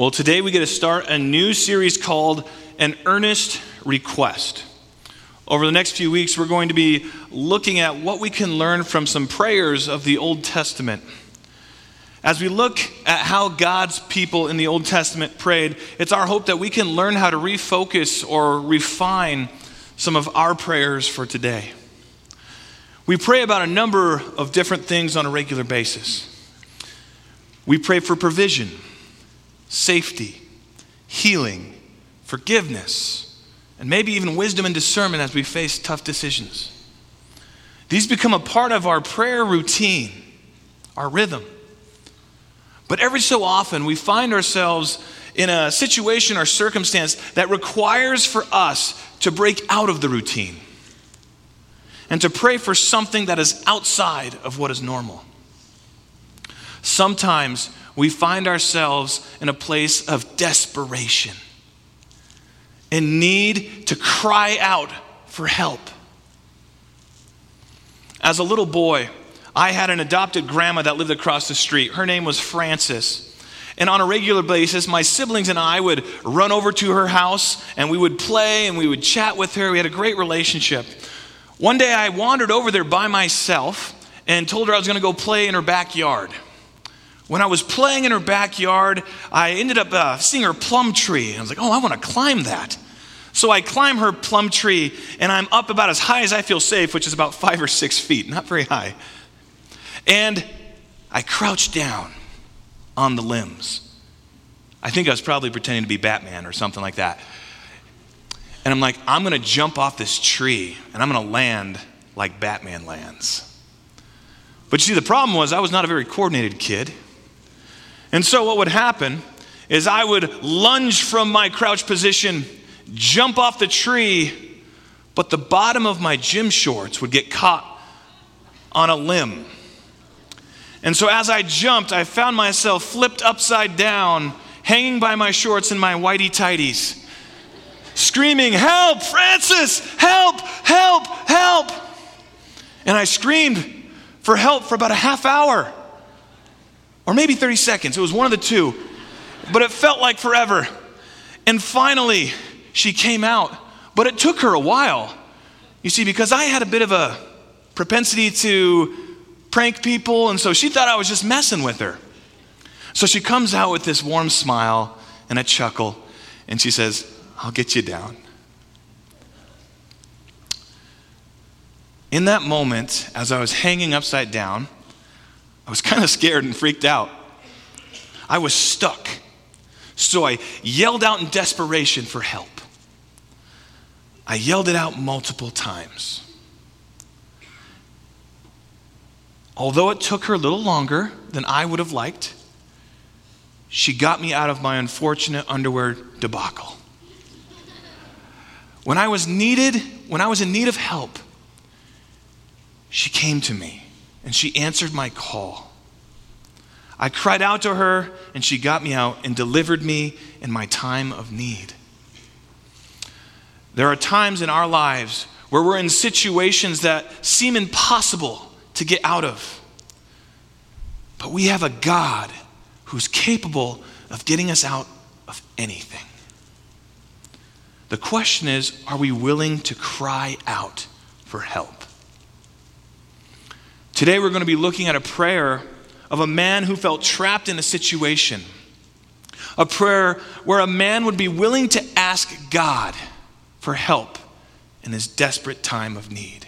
Well, today we get to start a new series called An Earnest Request. Over the next few weeks, we're going to be looking at what we can learn from some prayers of the Old Testament. As we look at how God's people in the Old Testament prayed, it's our hope that we can learn how to refocus or refine some of our prayers for today. We pray about a number of different things on a regular basis. We pray for provision safety, healing, forgiveness, and maybe even wisdom and discernment as we face tough decisions. These become a part of our prayer routine, our rhythm. But every so often, we find ourselves in a situation or circumstance that requires for us to break out of the routine and to pray for something that is outside of what is normal. Sometimes we find ourselves in a place of desperation, in need to cry out for help. As a little boy, I had an adopted grandma that lived across the street. Her name was Frances. And on a regular basis, my siblings and I would run over to her house and we would play and we would chat with her. We had a great relationship. One day I wandered over there by myself and told her I was going to go play in her backyard. When I was playing in her backyard, I ended up uh, seeing her plum tree. I was like, oh, I want to climb that. So I climb her plum tree, and I'm up about as high as I feel safe, which is about five or six feet, not very high. And I crouch down on the limbs. I think I was probably pretending to be Batman or something like that. And I'm like, I'm going to jump off this tree, and I'm going to land like Batman lands. But you see, the problem was I was not a very coordinated kid. And so, what would happen is I would lunge from my crouch position, jump off the tree, but the bottom of my gym shorts would get caught on a limb. And so, as I jumped, I found myself flipped upside down, hanging by my shorts and my whitey tighties, screaming, Help, Frances! Help, help, help! And I screamed for help for about a half hour or maybe 30 seconds. It was one of the two, but it felt like forever. And finally, she came out, but it took her a while. You see, because I had a bit of a propensity to prank people, and so she thought I was just messing with her. So she comes out with this warm smile and a chuckle, and she says, I'll get you down. In that moment, as I was hanging upside down, I was kind of scared and freaked out. I was stuck. So I yelled out in desperation for help. I yelled it out multiple times. Although it took her a little longer than I would have liked, she got me out of my unfortunate underwear debacle. When I was needed, when I was in need of help, she came to me and she answered my call. I cried out to her, and she got me out and delivered me in my time of need. There are times in our lives where we're in situations that seem impossible to get out of. But we have a God who's capable of getting us out of anything. The question is are we willing to cry out for help? Today we're going to be looking at a prayer of a man who felt trapped in a situation. A prayer where a man would be willing to ask God for help in his desperate time of need.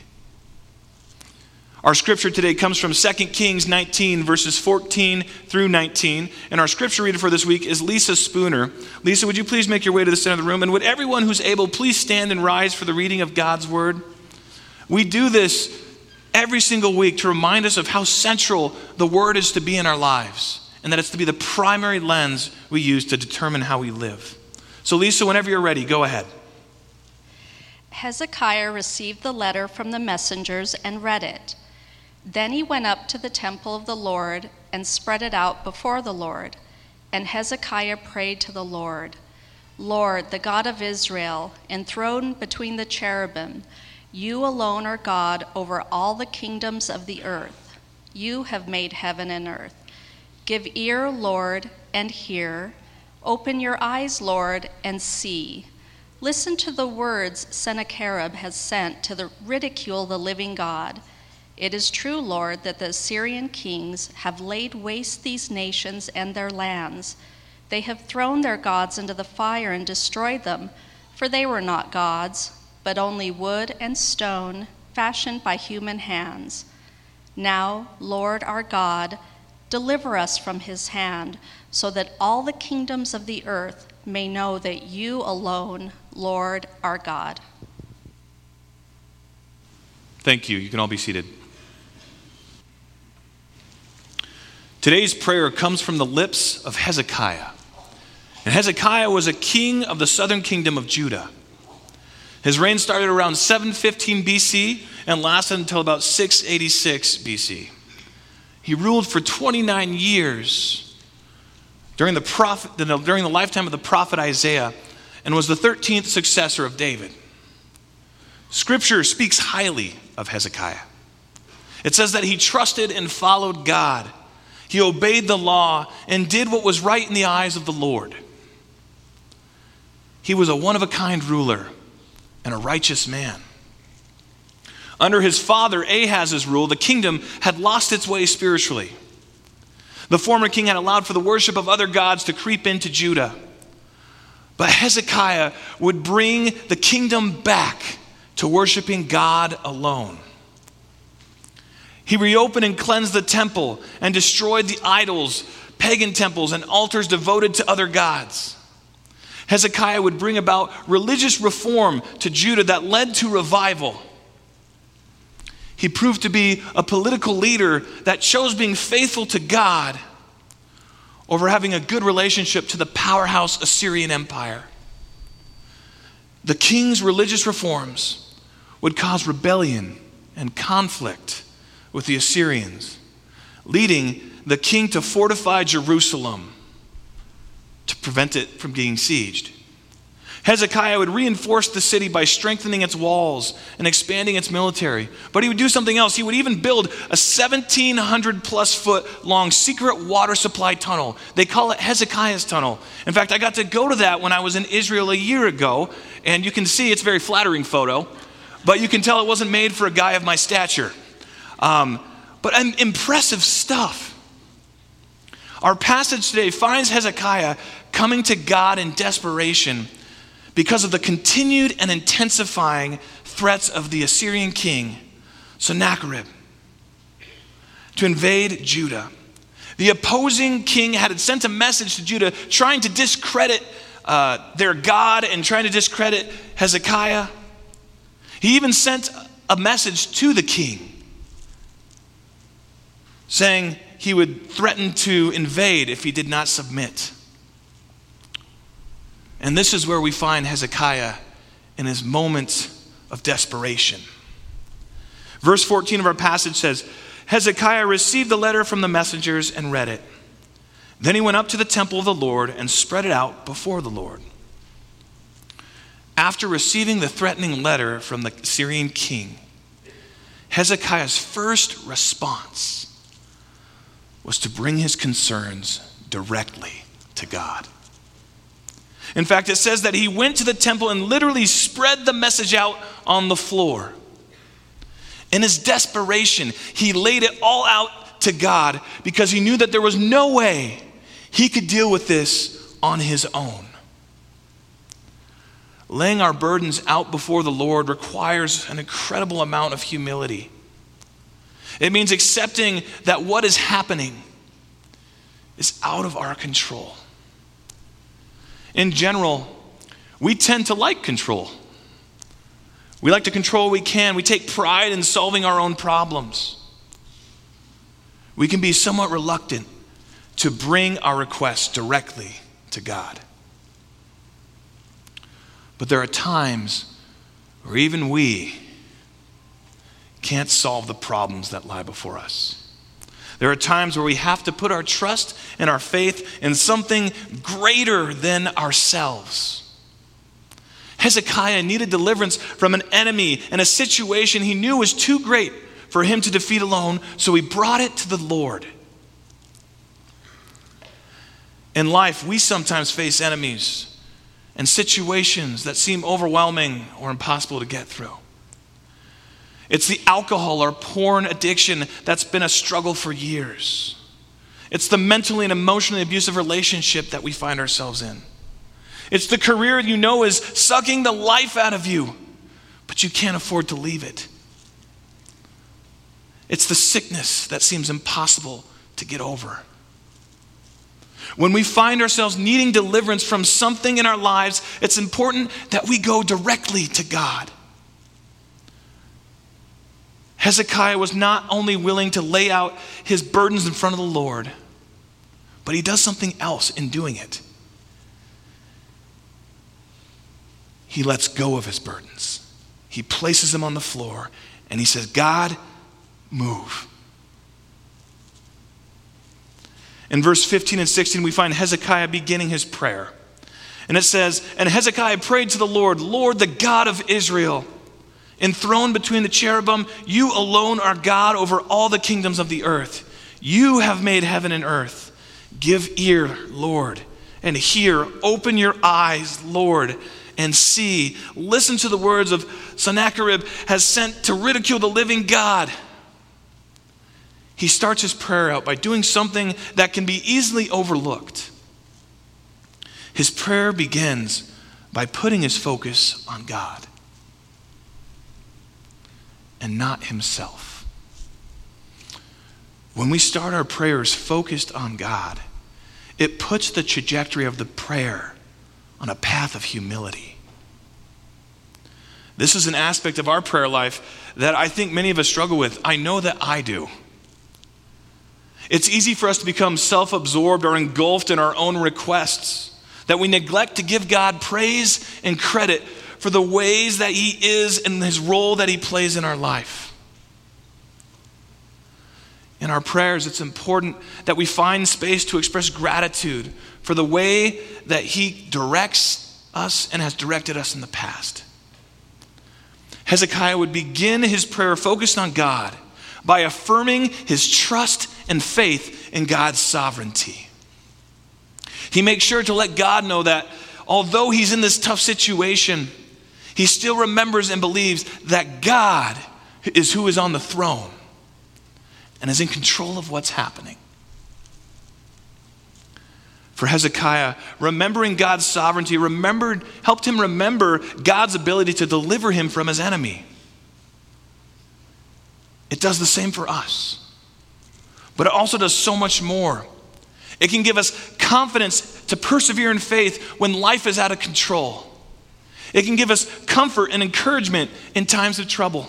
Our scripture today comes from 2 Kings 19, verses 14 through 19. And our scripture reader for this week is Lisa Spooner. Lisa, would you please make your way to the center of the room? And would everyone who's able please stand and rise for the reading of God's word? We do this every single week to remind us of how central the Word is to be in our lives and that it's to be the primary lens we use to determine how we live. So, Lisa, whenever you're ready, go ahead. Hezekiah received the letter from the messengers and read it. Then he went up to the temple of the Lord and spread it out before the Lord. And Hezekiah prayed to the Lord Lord, the God of Israel, enthroned between the cherubim, you alone are God over all the kingdoms of the earth. You have made heaven and earth. Give ear, Lord, and hear. Open your eyes, Lord, and see. Listen to the words Sennacherib has sent to the ridicule the living God. It is true, Lord, that the Assyrian kings have laid waste these nations and their lands. They have thrown their gods into the fire and destroyed them, for they were not gods, but only wood and stone fashioned by human hands. Now, Lord our God, deliver us from his hand, so that all the kingdoms of the earth may know that you alone, Lord, our God. Thank you. You can all be seated. Today's prayer comes from the lips of Hezekiah. And Hezekiah was a king of the southern kingdom of Judah. His reign started around 715 BC and lasted until about 686 BC. He ruled for 29 years during the, prophet, during the lifetime of the prophet Isaiah and was the 13th successor of David. Scripture speaks highly of Hezekiah. It says that he trusted and followed God he obeyed the law and did what was right in the eyes of the Lord. He was a one of a kind ruler and a righteous man. Under his father Ahaz's rule, the kingdom had lost its way spiritually. The former king had allowed for the worship of other gods to creep into Judah. But Hezekiah would bring the kingdom back to worshiping God alone. He reopened and cleansed the temple and destroyed the idols, pagan temples, and altars devoted to other gods. Hezekiah would bring about religious reform to Judah that led to revival. He proved to be a political leader that chose being faithful to God over having a good relationship to the powerhouse Assyrian Empire. The king's religious reforms would cause rebellion and conflict with the Assyrians, leading the king to fortify Jerusalem to prevent it from being sieged. Hezekiah would reinforce the city by strengthening its walls and expanding its military. But he would do something else. He would even build a 1,700 plus foot long secret water supply tunnel. They call it Hezekiah's Tunnel. In fact, I got to go to that when I was in Israel a year ago, and you can see it's a very flattering photo, but you can tell it wasn't made for a guy of my stature. Um, but impressive stuff. Our passage today finds Hezekiah coming to God in desperation because of the continued and intensifying threats of the Assyrian king, Sennacherib, to invade Judah. The opposing king had sent a message to Judah trying to discredit uh, their God and trying to discredit Hezekiah. He even sent a message to the king saying he would threaten to invade if he did not submit. And this is where we find Hezekiah in his moment of desperation. Verse 14 of our passage says Hezekiah received the letter from the messengers and read it. Then he went up to the temple of the Lord and spread it out before the Lord. After receiving the threatening letter from the Assyrian king, Hezekiah's first response was to bring his concerns directly to God. In fact, it says that he went to the temple and literally spread the message out on the floor. In his desperation, he laid it all out to God because he knew that there was no way he could deal with this on his own. Laying our burdens out before the Lord requires an incredible amount of humility. It means accepting that what is happening is out of our control. In general, we tend to like control. We like to control what we can. We take pride in solving our own problems. We can be somewhat reluctant to bring our requests directly to God. But there are times where even we can't solve the problems that lie before us. There are times where we have to put our trust and our faith in something greater than ourselves. Hezekiah needed deliverance from an enemy and a situation he knew was too great for him to defeat alone, so he brought it to the Lord. In life, we sometimes face enemies and situations that seem overwhelming or impossible to get through. It's the alcohol or porn addiction that's been a struggle for years. It's the mentally and emotionally abusive relationship that we find ourselves in. It's the career you know is sucking the life out of you, but you can't afford to leave it. It's the sickness that seems impossible to get over. When we find ourselves needing deliverance from something in our lives, it's important that we go directly to God. Hezekiah was not only willing to lay out his burdens in front of the Lord, but he does something else in doing it. He lets go of his burdens. He places them on the floor and he says, God, move. In verse 15 and 16, we find Hezekiah beginning his prayer. And it says, And Hezekiah prayed to the Lord, Lord, the God of Israel, enthroned between the cherubim, you alone are God over all the kingdoms of the earth. You have made heaven and earth. Give ear, Lord, and hear. Open your eyes, Lord, and see. Listen to the words of Sennacherib has sent to ridicule the living God he starts his prayer out by doing something that can be easily overlooked. His prayer begins by putting his focus on God and not himself. When we start our prayers focused on God, it puts the trajectory of the prayer on a path of humility. This is an aspect of our prayer life that I think many of us struggle with. I know that I do. It's easy for us to become self absorbed or engulfed in our own requests, that we neglect to give God praise and credit for the ways that He is and His role that He plays in our life. In our prayers, it's important that we find space to express gratitude for the way that He directs us and has directed us in the past. Hezekiah would begin his prayer focused on God by affirming his trust and faith in God's sovereignty. He makes sure to let God know that although he's in this tough situation, he still remembers and believes that God is who is on the throne and is in control of what's happening. For Hezekiah, remembering God's sovereignty remembered, helped him remember God's ability to deliver him from his enemy. It does the same for us. But it also does so much more. It can give us confidence to persevere in faith when life is out of control. It can give us comfort and encouragement in times of trouble.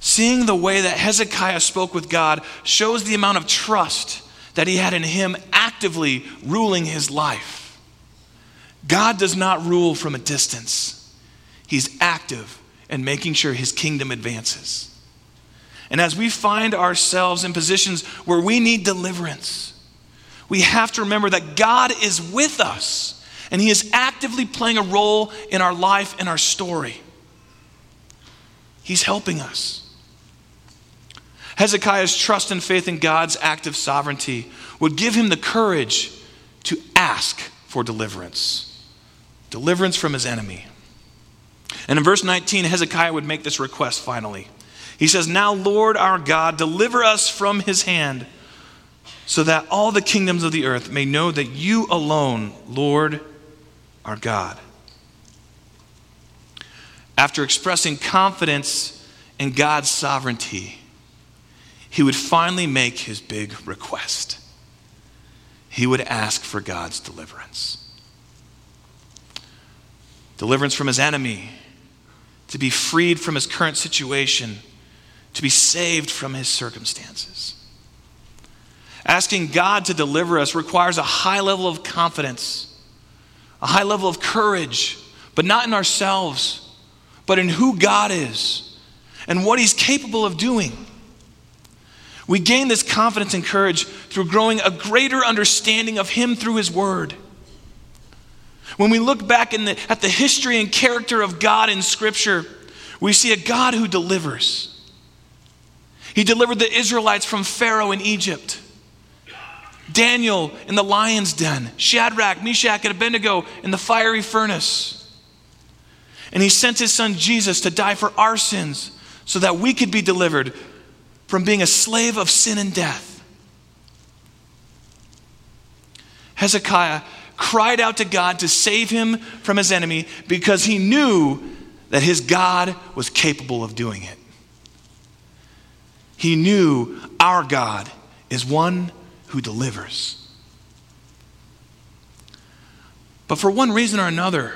Seeing the way that Hezekiah spoke with God shows the amount of trust that he had in him actively ruling his life. God does not rule from a distance, he's active in making sure his kingdom advances. And as we find ourselves in positions where we need deliverance, we have to remember that God is with us and He is actively playing a role in our life and our story. He's helping us. Hezekiah's trust and faith in God's active sovereignty would give him the courage to ask for deliverance deliverance from his enemy. And in verse 19, Hezekiah would make this request finally. He says, Now, Lord our God, deliver us from his hand, so that all the kingdoms of the earth may know that you alone, Lord, are God. After expressing confidence in God's sovereignty, he would finally make his big request. He would ask for God's deliverance deliverance from his enemy, to be freed from his current situation to be saved from his circumstances. Asking God to deliver us requires a high level of confidence, a high level of courage, but not in ourselves, but in who God is and what he's capable of doing. We gain this confidence and courage through growing a greater understanding of him through his word. When we look back the, at the history and character of God in Scripture, we see a God who delivers. He delivered the Israelites from Pharaoh in Egypt. Daniel in the lion's den, Shadrach, Meshach, and Abednego in the fiery furnace. And he sent his son Jesus to die for our sins so that we could be delivered from being a slave of sin and death. Hezekiah cried out to God to save him from his enemy because he knew that his God was capable of doing it. He knew our God is one who delivers. But for one reason or another,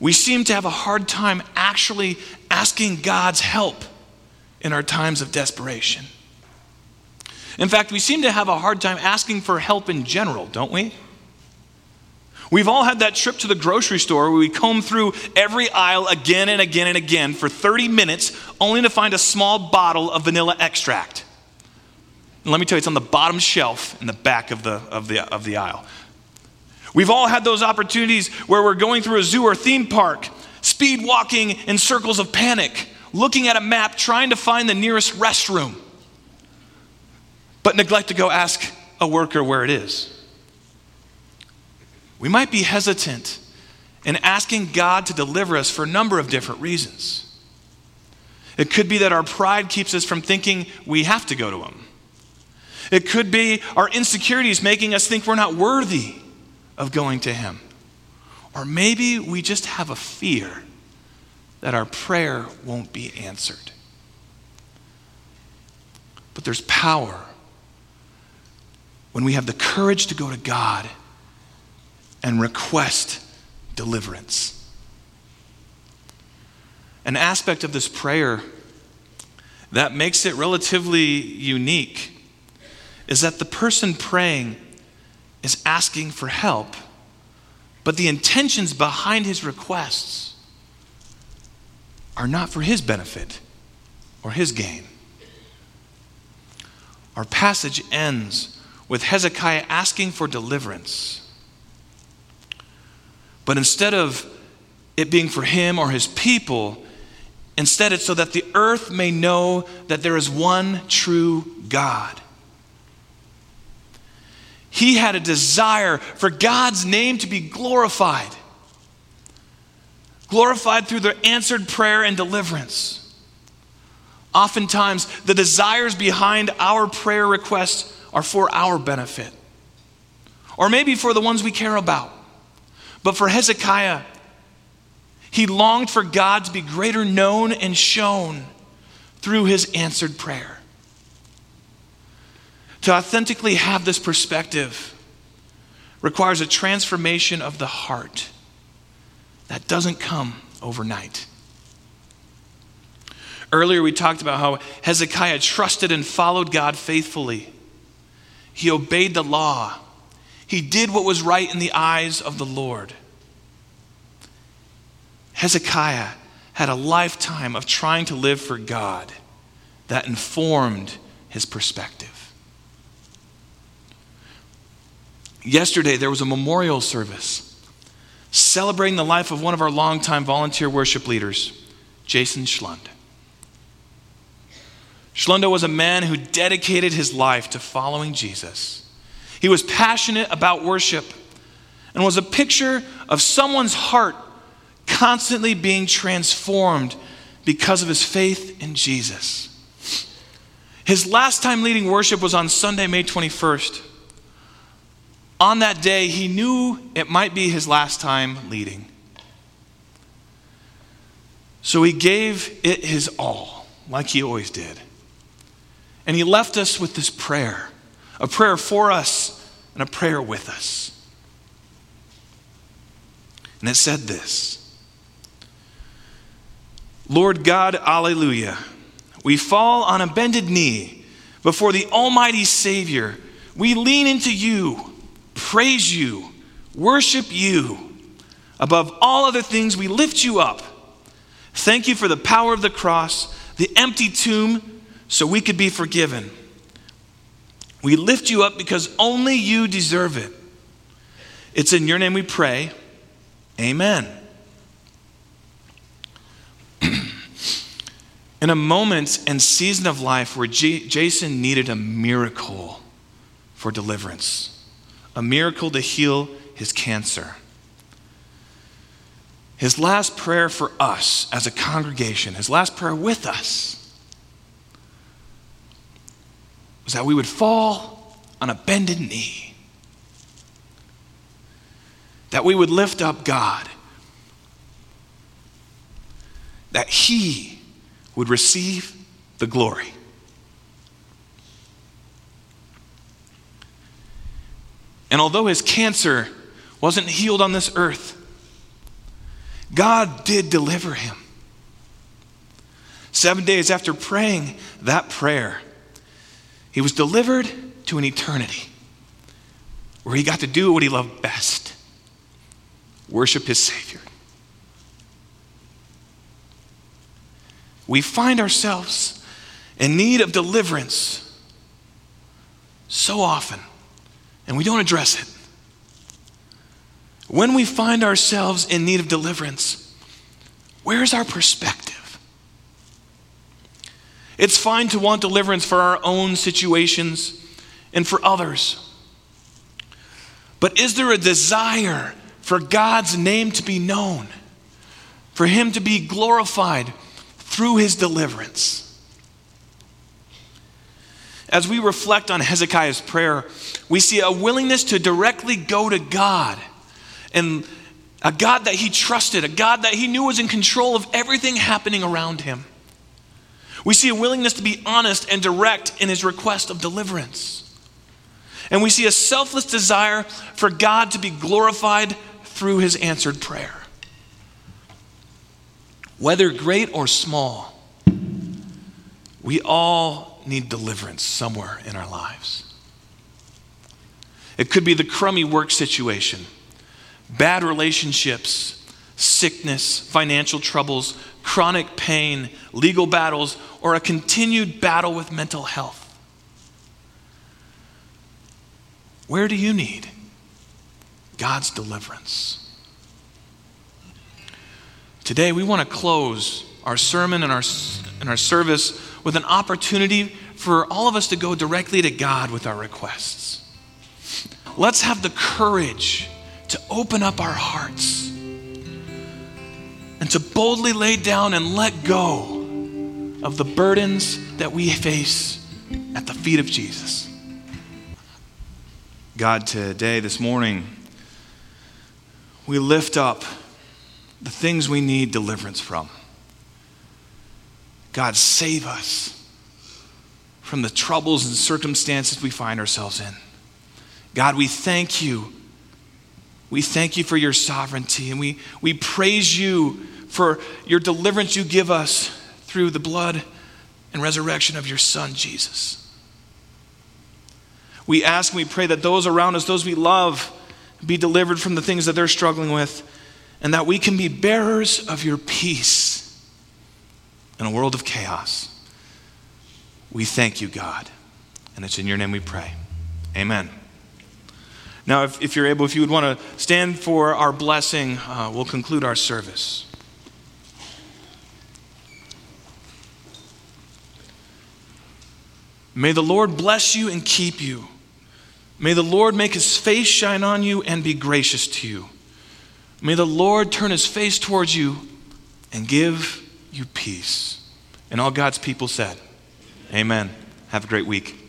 we seem to have a hard time actually asking God's help in our times of desperation. In fact, we seem to have a hard time asking for help in general, don't we? We've all had that trip to the grocery store where we comb through every aisle again and again and again for 30 minutes only to find a small bottle of vanilla extract. And let me tell you, it's on the bottom shelf in the back of the, of the, of the aisle. We've all had those opportunities where we're going through a zoo or theme park, speed walking in circles of panic, looking at a map, trying to find the nearest restroom, but neglect to go ask a worker where it is. We might be hesitant in asking God to deliver us for a number of different reasons. It could be that our pride keeps us from thinking we have to go to Him. It could be our insecurities making us think we're not worthy of going to Him. Or maybe we just have a fear that our prayer won't be answered. But there's power when we have the courage to go to God and request deliverance. An aspect of this prayer that makes it relatively unique is that the person praying is asking for help, but the intentions behind his requests are not for his benefit or his gain. Our passage ends with Hezekiah asking for deliverance. But instead of it being for him or his people, instead it's so that the earth may know that there is one true God he had a desire for God's name to be glorified. Glorified through the answered prayer and deliverance. Oftentimes, the desires behind our prayer requests are for our benefit, or maybe for the ones we care about. But for Hezekiah, he longed for God to be greater known and shown through his answered prayer. To authentically have this perspective requires a transformation of the heart that doesn't come overnight. Earlier, we talked about how Hezekiah trusted and followed God faithfully. He obeyed the law. He did what was right in the eyes of the Lord. Hezekiah had a lifetime of trying to live for God that informed his perspective. Yesterday, there was a memorial service celebrating the life of one of our longtime volunteer worship leaders, Jason Schlund. Schlund was a man who dedicated his life to following Jesus. He was passionate about worship and was a picture of someone's heart constantly being transformed because of his faith in Jesus. His last time leading worship was on Sunday, May 21st on that day, he knew it might be his last time leading. So he gave it his all, like he always did. And he left us with this prayer a prayer for us and a prayer with us. And it said this Lord God, Alleluia, we fall on a bended knee before the Almighty Savior. We lean into you praise you, worship you. Above all other things, we lift you up. Thank you for the power of the cross, the empty tomb, so we could be forgiven. We lift you up because only you deserve it. It's in your name we pray. Amen. in a moment and season of life where J- Jason needed a miracle for deliverance, a miracle to heal his cancer. His last prayer for us as a congregation, his last prayer with us, was that we would fall on a bended knee, that we would lift up God, that he would receive the glory. And although his cancer wasn't healed on this earth, God did deliver him. Seven days after praying that prayer, he was delivered to an eternity where he got to do what he loved best worship his Savior. We find ourselves in need of deliverance so often, and we don't address it. When we find ourselves in need of deliverance, where's our perspective? It's fine to want deliverance for our own situations and for others. But is there a desire for God's name to be known, for Him to be glorified through His deliverance? As we reflect on Hezekiah's prayer, we see a willingness to directly go to God and a God that he trusted, a God that he knew was in control of everything happening around him. We see a willingness to be honest and direct in his request of deliverance. And we see a selfless desire for God to be glorified through his answered prayer. Whether great or small, we all need deliverance somewhere in our lives. It could be the crummy work situation bad relationships, sickness, financial troubles, chronic pain, legal battles, or a continued battle with mental health. Where do you need God's deliverance? Today, we want to close our sermon and our, and our service with an opportunity for all of us to go directly to God with our requests. Let's have the courage to open up our hearts and to boldly lay down and let go of the burdens that we face at the feet of Jesus. God, today, this morning, we lift up the things we need deliverance from. God, save us from the troubles and circumstances we find ourselves in. God, we thank you we thank you for your sovereignty and we, we praise you for your deliverance you give us through the blood and resurrection of your Son, Jesus. We ask and we pray that those around us, those we love, be delivered from the things that they're struggling with, and that we can be bearers of your peace in a world of chaos. We thank you, God. And it's in your name we pray. Amen. Now, if, if you're able, if you would want to stand for our blessing, uh, we'll conclude our service. May the Lord bless you and keep you. May the Lord make his face shine on you and be gracious to you. May the Lord turn his face towards you and give you peace. And all God's people said, Amen. Have a great week.